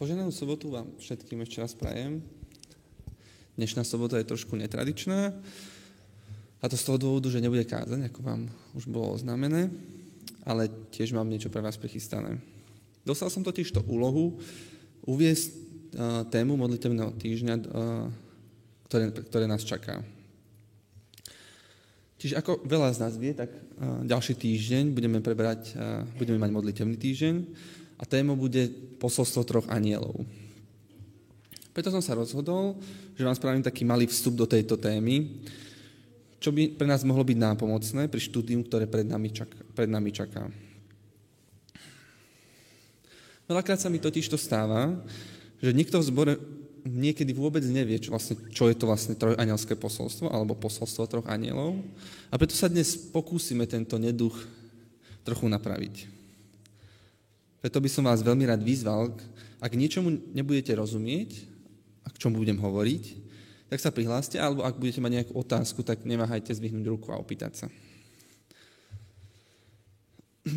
Poženanú sobotu vám všetkým ešte raz prajem. Dnešná sobota je trošku netradičná, a to z toho dôvodu, že nebude kázaň, ako vám už bolo oznámené, ale tiež mám niečo pre vás prichystané. Dostal som totiž to úlohu uviesť uh, tému modlitevného týždňa, uh, ktoré, ktoré nás čaká. Čiže ako veľa z nás vie, tak uh, ďalší týždeň budeme prebrať, uh, budeme mať modlitevný týždeň a téma bude posolstvo troch anielov. Preto som sa rozhodol, že vám spravím taký malý vstup do tejto témy, čo by pre nás mohlo byť nápomocné pri štúdiu, ktoré pred nami čaká. Pred nami čaká. Veľakrát sa mi totiž to stáva, že niekto v zbore niekedy vôbec nevie, čo, vlastne, čo je to vlastne trojanielské posolstvo alebo posolstvo troch anielov. A preto sa dnes pokúsime tento neduch trochu napraviť. Preto by som vás veľmi rád vyzval, ak niečomu nebudete rozumieť, a k čomu budem hovoriť, tak sa prihláste, alebo ak budete mať nejakú otázku, tak neváhajte zvyhnúť ruku a opýtať sa.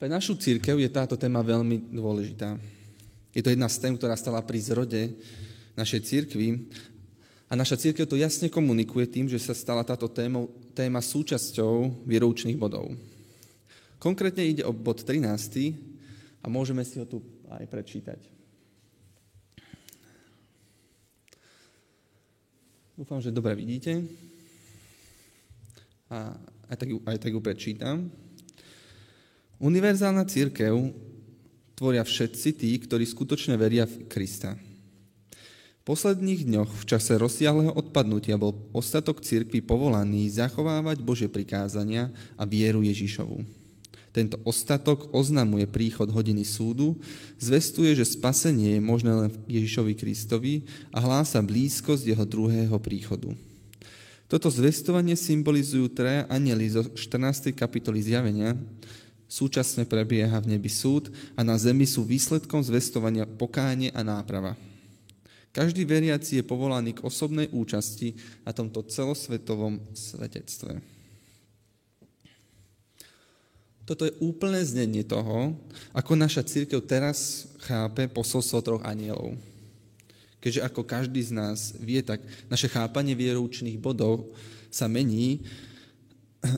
Pre našu církev je táto téma veľmi dôležitá. Je to jedna z tém, ktorá stala pri zrode našej církvy a naša církev to jasne komunikuje tým, že sa stala táto téma, téma súčasťou vieroučných bodov. Konkrétne ide o bod 13 a môžeme si ho tu aj prečítať. Dúfam, že dobre vidíte. A aj tak, aj tak ju prečítam. Univerzálna církev tvoria všetci tí, ktorí skutočne veria v Krista. V posledných dňoch v čase rozsiahleho odpadnutia bol ostatok církvy povolaný zachovávať Bože prikázania a vieru Ježišovu. Tento ostatok oznamuje príchod hodiny súdu, zvestuje, že spasenie je možné len v Ježišovi Kristovi a hlása blízkosť jeho druhého príchodu. Toto zvestovanie symbolizujú traja anieli zo 14. kapitoly zjavenia. Súčasne prebieha v nebi súd a na zemi sú výsledkom zvestovania pokánie a náprava. Každý veriaci je povolaný k osobnej účasti na tomto celosvetovom svetectve. Toto je úplné znenie toho, ako naša církev teraz chápe posolstvo troch anielov. Keďže ako každý z nás vie, tak naše chápanie vieroučných bodov sa mení,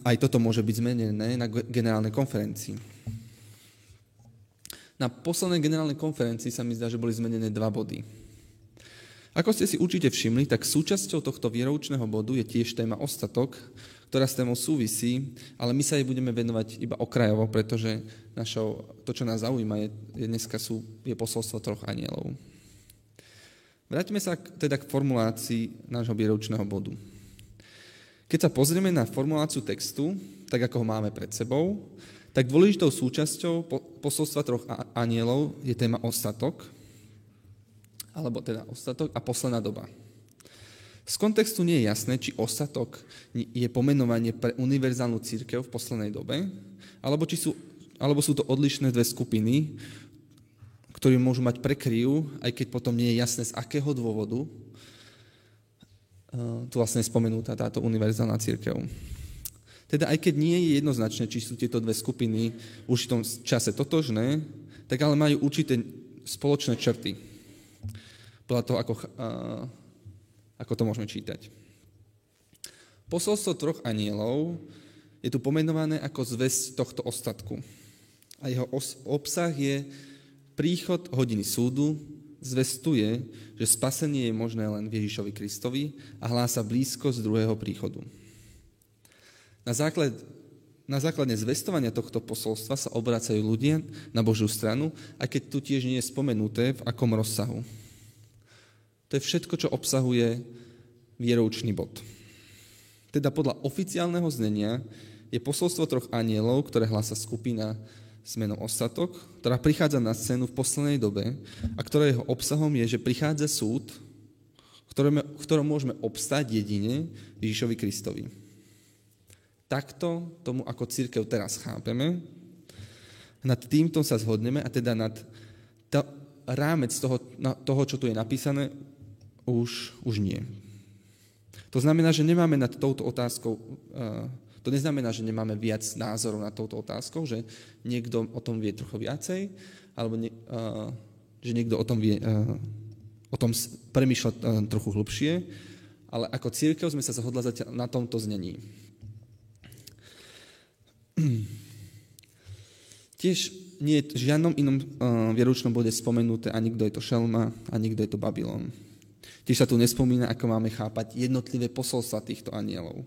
aj toto môže byť zmenené na generálnej konferencii. Na poslednej generálnej konferencii sa mi zdá, že boli zmenené dva body. Ako ste si určite všimli, tak súčasťou tohto vieroučného bodu je tiež téma ostatok, ktorá s témou súvisí, ale my sa jej budeme venovať iba okrajovo, pretože našou, to, čo nás zaujíma, je, je dneska sú, je posolstvo troch anielov. Vráťme sa k, teda k formulácii nášho vieroučného bodu. Keď sa pozrieme na formuláciu textu, tak ako ho máme pred sebou, tak dôležitou súčasťou posolstva troch anielov je téma ostatok, alebo teda ostatok a posledná doba. Z kontextu nie je jasné, či ostatok je pomenovanie pre univerzálnu církev v poslednej dobe, alebo, či sú, alebo sú to odlišné dve skupiny, ktoré môžu mať prekryv, aj keď potom nie je jasné, z akého dôvodu eh, tu vlastne je spomenutá táto univerzálna církev. Teda aj keď nie je jednoznačné, či sú tieto dve skupiny v určitom čase totožné, tak ale majú určité spoločné črty. Podľa toho, ako ako to môžeme čítať. Posolstvo troch anielov je tu pomenované ako zväz tohto ostatku. A jeho obsah je príchod hodiny súdu, zvestuje, že spasenie je možné len v Ježišovi Kristovi a hlása blízkosť druhého príchodu. Na, základ, na základne zvestovania tohto posolstva sa obracajú ľudia na Božiu stranu, aj keď tu tiež nie je spomenuté, v akom rozsahu. To je všetko, čo obsahuje vieroučný bod. Teda podľa oficiálneho znenia je posolstvo troch anielov, ktoré hlása skupina s menom Ostatok, ktorá prichádza na scénu v poslednej dobe a ktorého obsahom je, že prichádza súd, v ktorom môžeme obstať jedine Ježišovi Kristovi. Takto tomu ako církev teraz chápeme, nad týmto sa zhodneme a teda nad rámec toho, toho, čo tu je napísané, už, už nie. To znamená, že nemáme nad touto otázkou, eh, to neznamená, že nemáme viac názorov nad touto otázkou, že niekto o tom vie trochu viacej, alebo nie, uh, že niekto o tom vie, uh, o tom premýšľa trochu hlbšie, ale ako církev sme sa zhodla na tomto znení. Tiež nie je v žiadnom inom uh, vieručnom bode spomenuté ani kto je to Šelma, ani kto je to Babylon. Tiež sa tu nespomína, ako máme chápať jednotlivé posolstva týchto anielov.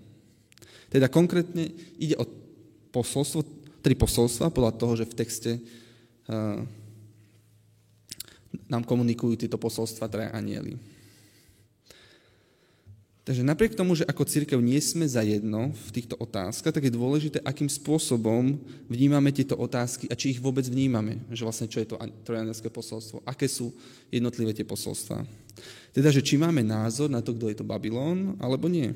Teda konkrétne ide o posolstvo, tri posolstva podľa toho, že v texte uh, nám komunikujú tieto posolstva traja anieli. Takže napriek tomu, že ako církev nie sme za jedno v týchto otázkach, tak je dôležité, akým spôsobom vnímame tieto otázky a či ich vôbec vnímame. Že vlastne čo je to trojanielské posolstvo, aké sú jednotlivé tie posolstva. Teda, že či máme názor na to, kto je to Babylon, alebo nie.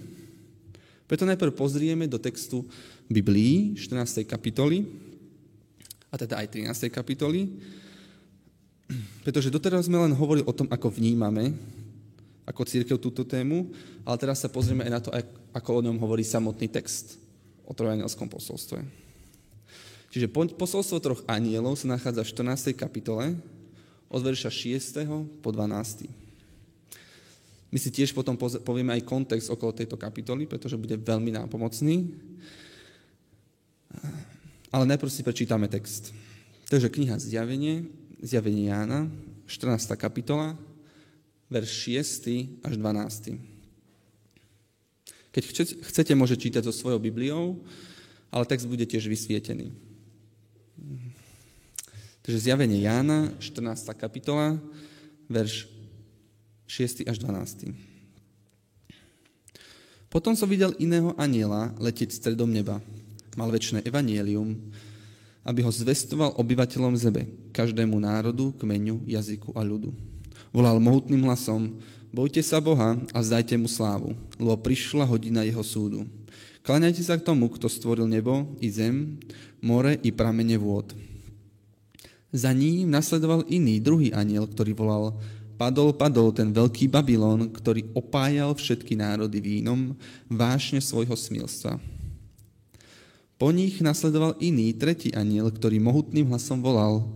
Preto najprv pozrieme do textu Biblii, 14. kapitoly, a teda aj 13. kapitoly, pretože doteraz sme len hovorili o tom, ako vnímame ako církev túto tému, ale teraz sa pozrieme aj na to, ako o ňom hovorí samotný text o trojanielskom posolstve. Čiže posolstvo troch anielov sa nachádza v 14. kapitole od verša 6. po 12. My si tiež potom povieme aj kontext okolo tejto kapitoly, pretože bude veľmi nápomocný. Ale najprv si prečítame text. Takže kniha Zjavenie, Zjavenie Jána, 14. kapitola, verš 6. až 12. Keď chcete, môže čítať so svojou Bibliou, ale text bude tiež vysvietený. Takže zjavenie Jána, 14. kapitola, verš 6. až 12. Potom som videl iného aniela letieť stredom neba. Mal väčšie evanielium, aby ho zvestoval obyvateľom zebe, každému národu, kmeňu, jazyku a ľudu volal mohutným hlasom, bojte sa Boha a zdajte mu slávu, lebo prišla hodina jeho súdu. Klaňajte sa k tomu, kto stvoril nebo i zem, more i pramene vôd. Za ním nasledoval iný, druhý aniel, ktorý volal Padol, padol ten veľký Babylon, ktorý opájal všetky národy vínom, vášne svojho smilstva. Po nich nasledoval iný, tretí aniel, ktorý mohutným hlasom volal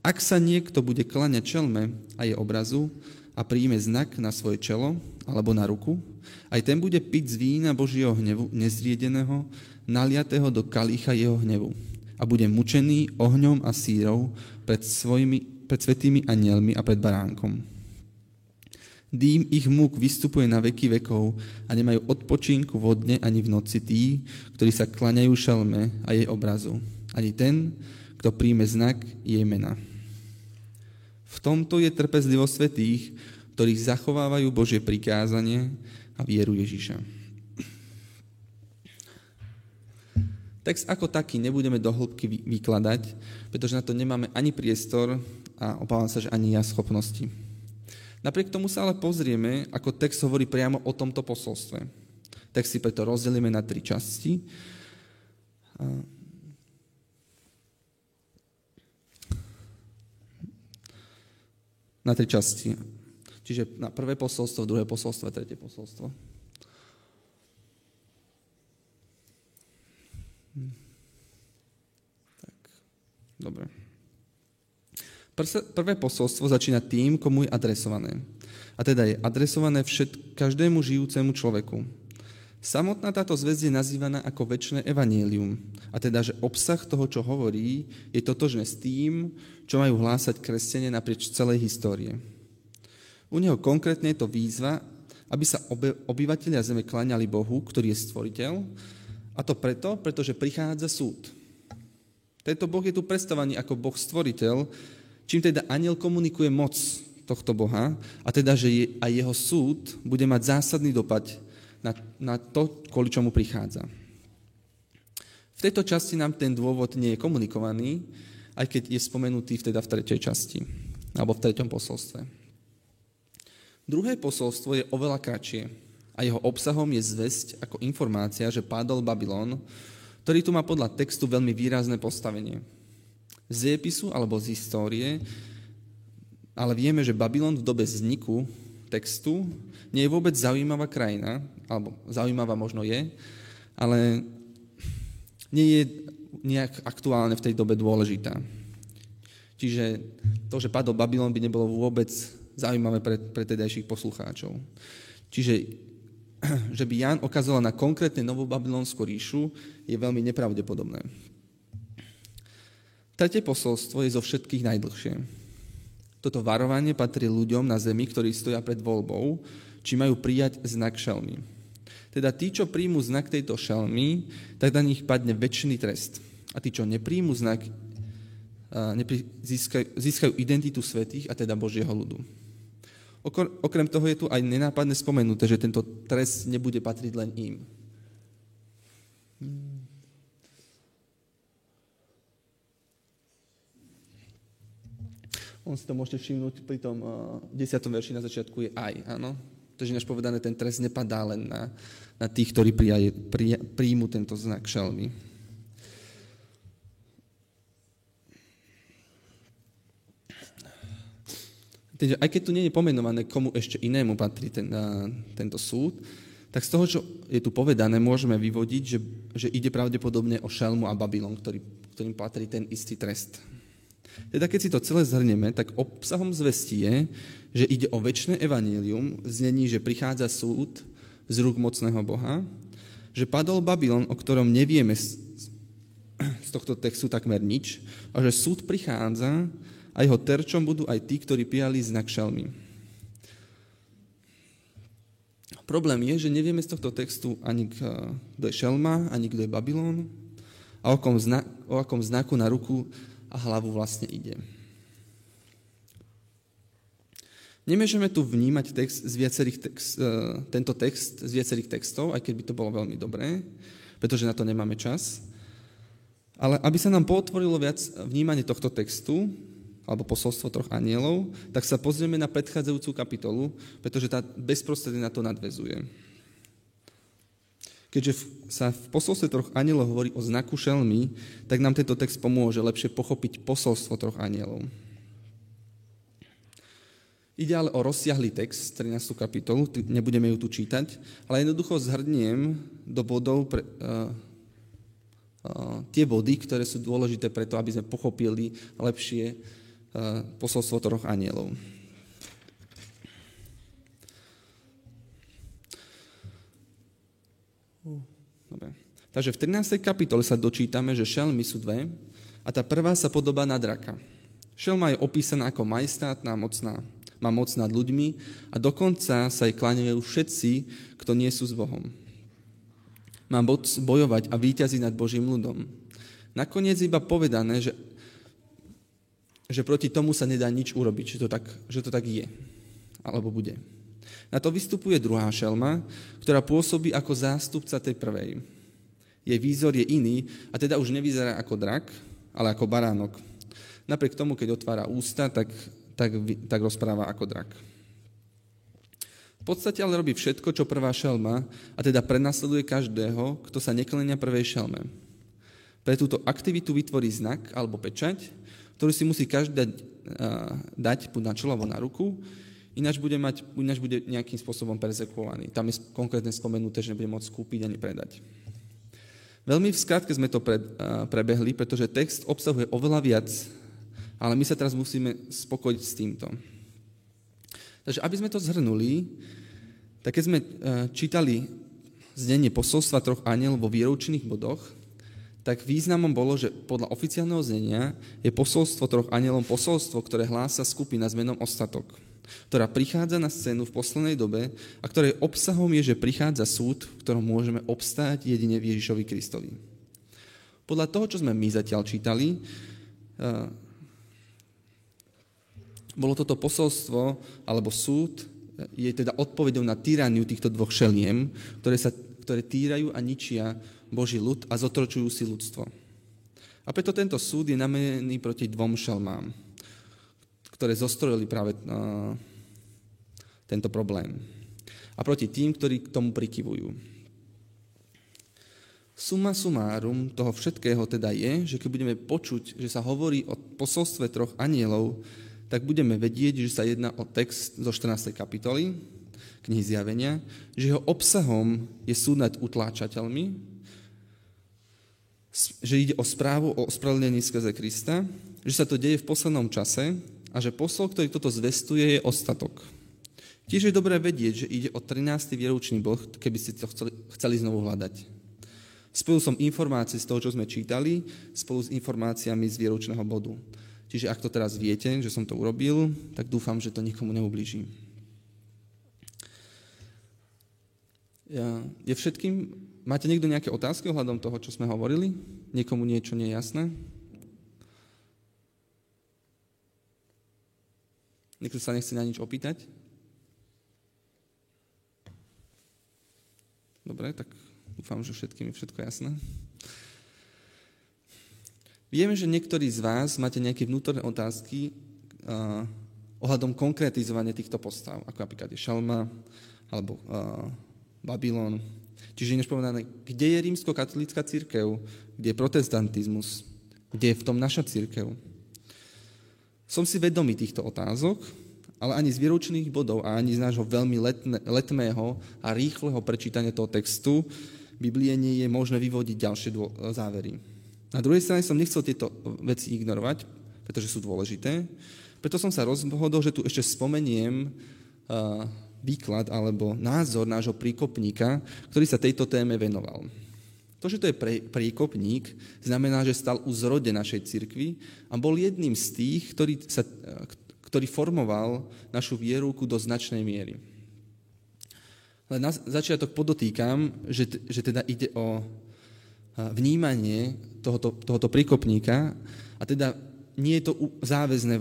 ak sa niekto bude klaňať čelme a je obrazu a príjme znak na svoje čelo alebo na ruku, aj ten bude piť z vína Božieho hnevu nezriedeného, naliatého do kalícha jeho hnevu a bude mučený ohňom a sírov pred, svojimi, pred svetými anielmi a pred baránkom. Dým ich múk vystupuje na veky vekov a nemajú odpočinku vodne ani v noci tí, ktorí sa klaňajú šelme a jej obrazu. Ani ten, kto príjme znak jej mena. V tomto je trpezlivosť svetých, ktorí zachovávajú Božie prikázanie a vieru Ježiša. Text ako taký nebudeme do hĺbky vykladať, pretože na to nemáme ani priestor a obávam sa, že ani ja schopnosti. Napriek tomu sa ale pozrieme, ako text hovorí priamo o tomto posolstve. Text si preto rozdelíme na tri časti. na tri časti. Čiže na prvé posolstvo, druhé posolstvo a tretie posolstvo. Hm. Tak, dobre. Prvé posolstvo začína tým, komu je adresované. A teda je adresované všet, každému žijúcemu človeku. Samotná táto zväzť je nazývaná ako väčšie evanielium. A teda, že obsah toho, čo hovorí, je totožné s tým, čo majú hlásať kresťania naprieč celej histórie. U neho konkrétne je to výzva, aby sa obyvateľia zeme kláňali Bohu, ktorý je stvoriteľ, a to preto, pretože prichádza súd. Tento Boh je tu predstavaný ako Boh stvoriteľ, čím teda aniel komunikuje moc tohto Boha, a teda, že je, aj jeho súd bude mať zásadný dopad na, na to, kvôli čomu prichádza. V tejto časti nám ten dôvod nie je komunikovaný, aj keď je spomenutý teda v tretej časti, alebo v treťom posolstve. Druhé posolstvo je oveľa kratšie a jeho obsahom je zväzť ako informácia, že pádol Babylon, ktorý tu má podľa textu veľmi výrazné postavenie. Z episu alebo z histórie, ale vieme, že Babylon v dobe vzniku textu nie je vôbec zaujímavá krajina, alebo zaujímavá možno je, ale nie je nejak aktuálne v tej dobe dôležitá. Čiže to, že padol Babylon, by nebolo vôbec zaujímavé pre, pre tedajších poslucháčov. Čiže, že by Jan okazoval na konkrétne novú babylonskú ríšu, je veľmi nepravdepodobné. Tretie posolstvo je zo všetkých najdlhšie. Toto varovanie patrí ľuďom na zemi, ktorí stoja pred voľbou, či majú prijať znak šelmy. Teda tí, čo príjmu znak tejto šelmy, tak na nich padne väčší trest. A tí, čo nepríjmu znak, získajú, získajú identitu svetých, a teda Božieho ľudu. Okrem toho je tu aj nenápadne spomenuté, že tento trest nebude patriť len im. On si to môžete všimnúť pri tom uh, 10. verši na začiatku je aj, áno? Takže než povedané, ten trest nepadá len na, na tých, ktorí prija, prija, príjmu tento znak šelmy. Takže aj keď tu nie je pomenované, komu ešte inému patrí ten, uh, tento súd, tak z toho, čo je tu povedané, môžeme vyvodiť, že, že ide pravdepodobne o Šelmu a Babylon, ktorý, ktorým patrí ten istý trest. Teda keď si to celé zhrnieme, tak obsahom zvesti je, že ide o väčšie evanílium, znení, že prichádza súd z rúk mocného Boha, že padol Babylon, o ktorom nevieme z, tohto textu takmer nič, a že súd prichádza a jeho terčom budú aj tí, ktorí pijali znak šelmy. Problém je, že nevieme z tohto textu ani kto je šelma, ani kto je Babylon a o akom, zna, o akom znaku na ruku a hlavu vlastne ide. Nemôžeme tu vnímať text z viacerých text, e, tento text z viacerých textov, aj keď by to bolo veľmi dobré, pretože na to nemáme čas. Ale aby sa nám potvorilo viac vnímanie tohto textu, alebo posolstvo troch anielov, tak sa pozrieme na predchádzajúcu kapitolu, pretože tá bezprostredne na to nadvezuje. Keďže sa v posolstve troch anielov hovorí o znaku šelmy, tak nám tento text pomôže lepšie pochopiť posolstvo troch anielov. Ide ale o rozsiahlý text, 13. kapitolu, nebudeme ju tu čítať, ale jednoducho zhrniem do bodov pre, uh, uh, tie body, ktoré sú dôležité preto, aby sme pochopili lepšie uh, posolstvo troch anielov. Dobre. Takže v 13. kapitole sa dočítame, že šelmy sú dve a tá prvá sa podobá na draka. Šelma je opísaná ako majestátna mocná. Má moc nad ľuďmi a dokonca sa jej kláňajú všetci, kto nie sú s Bohom. Má moc bojovať a výťaziť nad Božím ľudom. Nakoniec iba povedané, že, že proti tomu sa nedá nič urobiť, že to tak, že to tak je. Alebo bude. Na to vystupuje druhá šelma, ktorá pôsobí ako zástupca tej prvej. Jej výzor je iný a teda už nevyzerá ako drak, ale ako baránok. Napriek tomu, keď otvára ústa, tak, tak, tak rozpráva ako drak. V podstate ale robí všetko, čo prvá šelma, a teda prenasleduje každého, kto sa neklenia prvej šelme. Pre túto aktivitu vytvorí znak alebo pečať, ktorý si musí každý dať, dať na čelo na ruku, ináč bude, mať, ináč bude nejakým spôsobom perzekvovaný. Tam je konkrétne spomenuté, že nebude môcť kúpiť ani predať. Veľmi v skratke sme to pre, prebehli, pretože text obsahuje oveľa viac, ale my sa teraz musíme spokojiť s týmto. Takže aby sme to zhrnuli, tak keď sme čítali znenie posolstva troch aniel vo výročných bodoch, tak významom bolo, že podľa oficiálneho znenia je posolstvo troch anielom posolstvo, ktoré hlása skupina s menom Ostatok ktorá prichádza na scénu v poslednej dobe a ktorej obsahom je, že prichádza súd, v ktorom môžeme obstáť jedine v Ježišovi Kristovi. Podľa toho, čo sme my zatiaľ čítali, eh, bolo toto posolstvo alebo súd eh, je teda odpovedou na tyraniu týchto dvoch šeliem, ktoré, sa, ktoré týrajú a ničia Boží ľud a zotročujú si ľudstvo. A preto tento súd je namenený proti dvom šelmám ktoré zostrojili práve uh, tento problém. A proti tým, ktorí k tomu prikyvujú. Suma sumárum toho všetkého teda je, že keď budeme počuť, že sa hovorí o posolstve troch anielov, tak budeme vedieť, že sa jedná o text zo 14. kapitoly knihy Zjavenia, že jeho obsahom je súd nad utláčateľmi, že ide o správu o ospravedlnení skrze Krista že sa to deje v poslednom čase a že posol, ktorý toto zvestuje, je ostatok. Tiež je dobré vedieť, že ide o 13. vieroučný boh, keby ste to chceli, chceli znovu hľadať. Spojil som informácie z toho, čo sme čítali, spolu s informáciami z vieroučného bodu. Čiže ak to teraz viete, že som to urobil, tak dúfam, že to nikomu neublíži. Ja, je všetkým, máte niekto nejaké otázky ohľadom toho, čo sme hovorili? Niekomu niečo nie je jasné? Niekto sa nechce na nič opýtať? Dobre, tak dúfam, že všetkým je všetko jasné. Vieme, že niektorí z vás máte nejaké vnútorné otázky uh, ohľadom konkretizovania týchto postav, ako napríklad je Šalma alebo uh, Babylon. Čiže než povedané, kde je rímsko-katolická církev, kde je protestantizmus, kde je v tom naša církev. Som si vedomý týchto otázok, ale ani z výročných bodov a ani z nášho veľmi letne, letmého a rýchleho prečítania toho textu Biblie nie je možné vyvodiť ďalšie dô, závery. Na druhej strane som nechcel tieto veci ignorovať, pretože sú dôležité. Preto som sa rozhodol, že tu ešte spomeniem uh, výklad alebo názor nášho príkopníka, ktorý sa tejto téme venoval. To, že to je pre, príkopník, znamená, že stal u zrode našej cirkvi a bol jedným z tých, ktorý, sa, ktorý formoval našu vieruku do značnej miery. Ale na začiatok podotýkam, že, že teda ide o vnímanie tohoto, tohoto príkopníka a teda nie je to záväzné,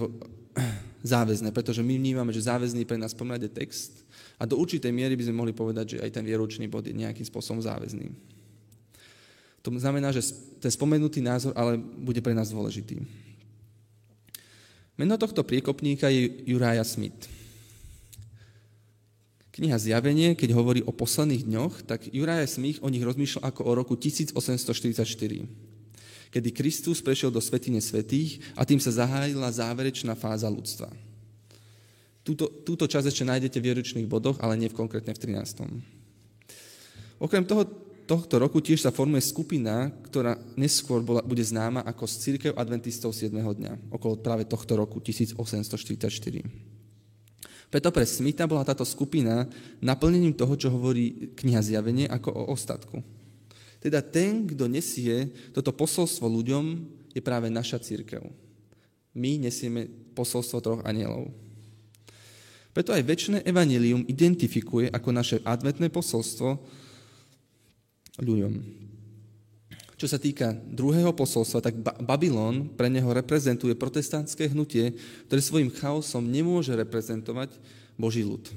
záväzné, pretože my vnímame, že záväzný pre nás pomerne text a do určitej miery by sme mohli povedať, že aj ten vieručný bod je nejakým spôsobom záväzný. To znamená, že ten spomenutý názor ale bude pre nás dôležitý. Meno tohto priekopníka je Juraja Smith. Kniha Zjavenie, keď hovorí o posledných dňoch, tak Juraja Smith o nich rozmýšľal ako o roku 1844, kedy Kristus prešiel do svetine svetých a tým sa zahájila záverečná fáza ľudstva. Túto, túto časť ešte nájdete v vieručných bodoch, ale nie v konkrétne v 13. Okrem toho, tohto roku tiež sa formuje skupina, ktorá neskôr bola, bude známa ako Církev Adventistov 7. dňa, okolo práve tohto roku 1844. Preto pre Smitha bola táto skupina naplnením toho, čo hovorí kniha Zjavenie, ako o ostatku. Teda ten, kto nesie toto posolstvo ľuďom, je práve naša církev. My nesieme posolstvo troch anielov. Preto aj väčšie evanelium identifikuje ako naše adventné posolstvo ľuďom. Čo sa týka druhého posolstva, tak Babylon pre neho reprezentuje protestantské hnutie, ktoré svojim chaosom nemôže reprezentovať Boží ľud.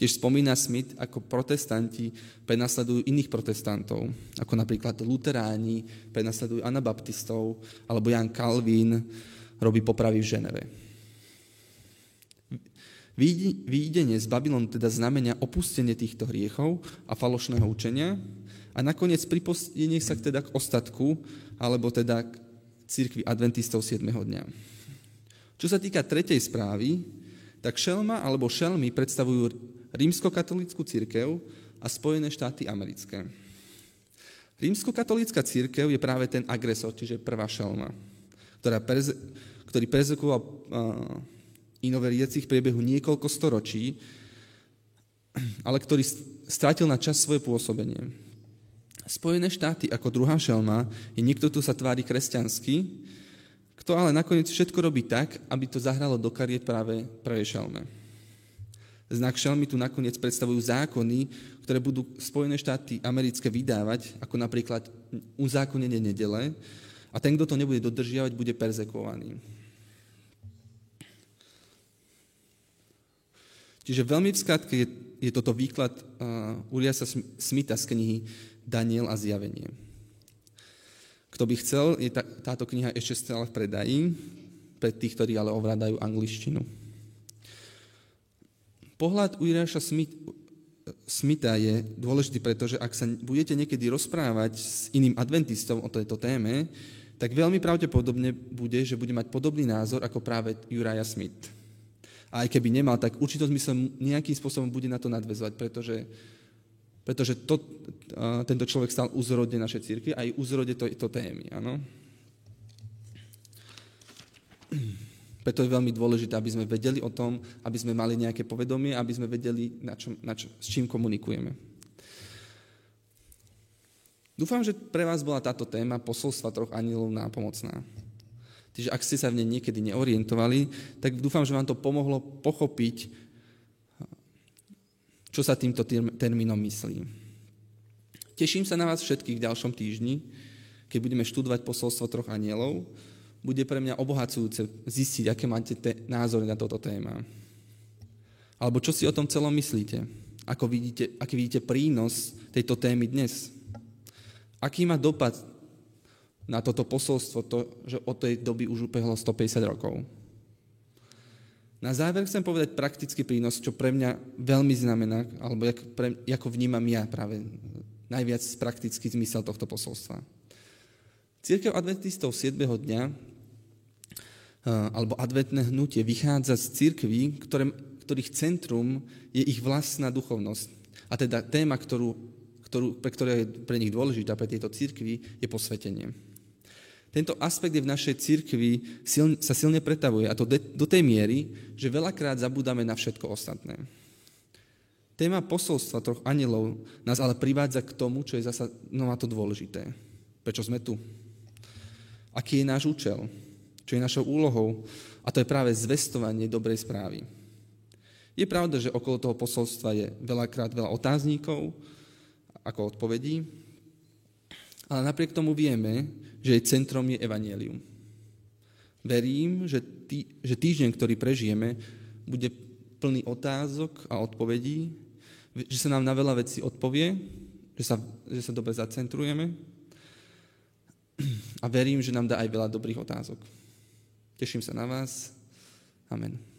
Tiež spomína Smith, ako protestanti prenasledujú iných protestantov, ako napríklad luteráni prenasledujú anabaptistov, alebo Jan Calvin robí popravy v Ženeve. Výjdenie z Babylonu teda znamenia opustenie týchto hriechov a falošného učenia, a nakoniec pripustenie sa teda k ostatku, alebo teda k církvi adventistov 7. dňa. Čo sa týka tretej správy, tak šelma alebo šelmy predstavujú rímskokatolickú církev a Spojené štáty americké. Rímskokatolícka církev je práve ten agresor, čiže prvá šelma, ktorá perze, ktorý perzekoval uh, inoveriacich priebehu niekoľko storočí, ale ktorý strátil na čas svoje pôsobenie. Spojené štáty ako druhá šelma je niekto, kto sa tvári kresťansky, kto ale nakoniec všetko robí tak, aby to zahralo do kariet práve prvej šelme. Znak šelmy tu nakoniec predstavujú zákony, ktoré budú Spojené štáty americké vydávať, ako napríklad uzákonenie nedele, a ten, kto to nebude dodržiavať, bude perzekovaný. Čiže veľmi v skratke je, je toto výklad uh, Uriasa Smitha z knihy Daniel a zjavenie. Kto by chcel, je tá, táto kniha ešte stále v predaji, pre tých, ktorí ale ovládajú angličtinu. Pohľad Uriáša Smith, Smitha je dôležitý, pretože ak sa budete niekedy rozprávať s iným adventistom o tejto téme, tak veľmi pravdepodobne bude, že bude mať podobný názor ako práve Juraja Smith. A aj keby nemal, tak určite zmysel nejakým spôsobom bude na to nadvezovať, pretože pretože to, tento človek stal u zrode našej církvy aj u zrode tejto témy. Áno? Preto je veľmi dôležité, aby sme vedeli o tom, aby sme mali nejaké povedomie, aby sme vedeli, na čo, na čo, s čím komunikujeme. Dúfam, že pre vás bola táto téma posolstva troch anielov nápomocná. Čiže ak ste sa v nej niekedy neorientovali, tak dúfam, že vám to pomohlo pochopiť, čo sa týmto termínom myslí. Teším sa na vás všetkých v ďalšom týždni, keď budeme študovať posolstvo troch anielov bude pre mňa obohacujúce zistiť, aké máte te- názory na toto téma. Alebo čo si o tom celom myslíte? Ako vidíte, aký vidíte prínos tejto témy dnes? Aký má dopad na toto posolstvo, to, že od tej doby už upehlo 150 rokov? Na záver chcem povedať praktický prínos, čo pre mňa veľmi znamená, alebo jak pre, ako vnímam ja práve najviac praktický zmysel tohto posolstva. Církev adventistov 7. dňa Eh, alebo adventné hnutie vychádza z církví, ktorých centrum je ich vlastná duchovnosť. A teda téma, ktorú, ktorú, pre ktoré je pre nich dôležitá, pre tieto církvy, je posvetenie. Tento aspekt je v našej církvi siln, sa silne pretavuje a to de, do tej miery, že veľakrát zabúdame na všetko ostatné. Téma posolstva troch anielov nás ale privádza k tomu, čo je zasa no to dôležité. Prečo sme tu? Aký je náš účel? čo je našou úlohou, a to je práve zvestovanie dobrej správy. Je pravda, že okolo toho posolstva je veľakrát veľa otázníkov ako odpovedí, ale napriek tomu vieme, že jej centrom je evanielium. Verím, že, tý, že týždeň, ktorý prežijeme, bude plný otázok a odpovedí, že sa nám na veľa vecí odpovie, že sa, že sa dobre zacentrujeme a verím, že nám dá aj veľa dobrých otázok. Teším sa na vás. Amen.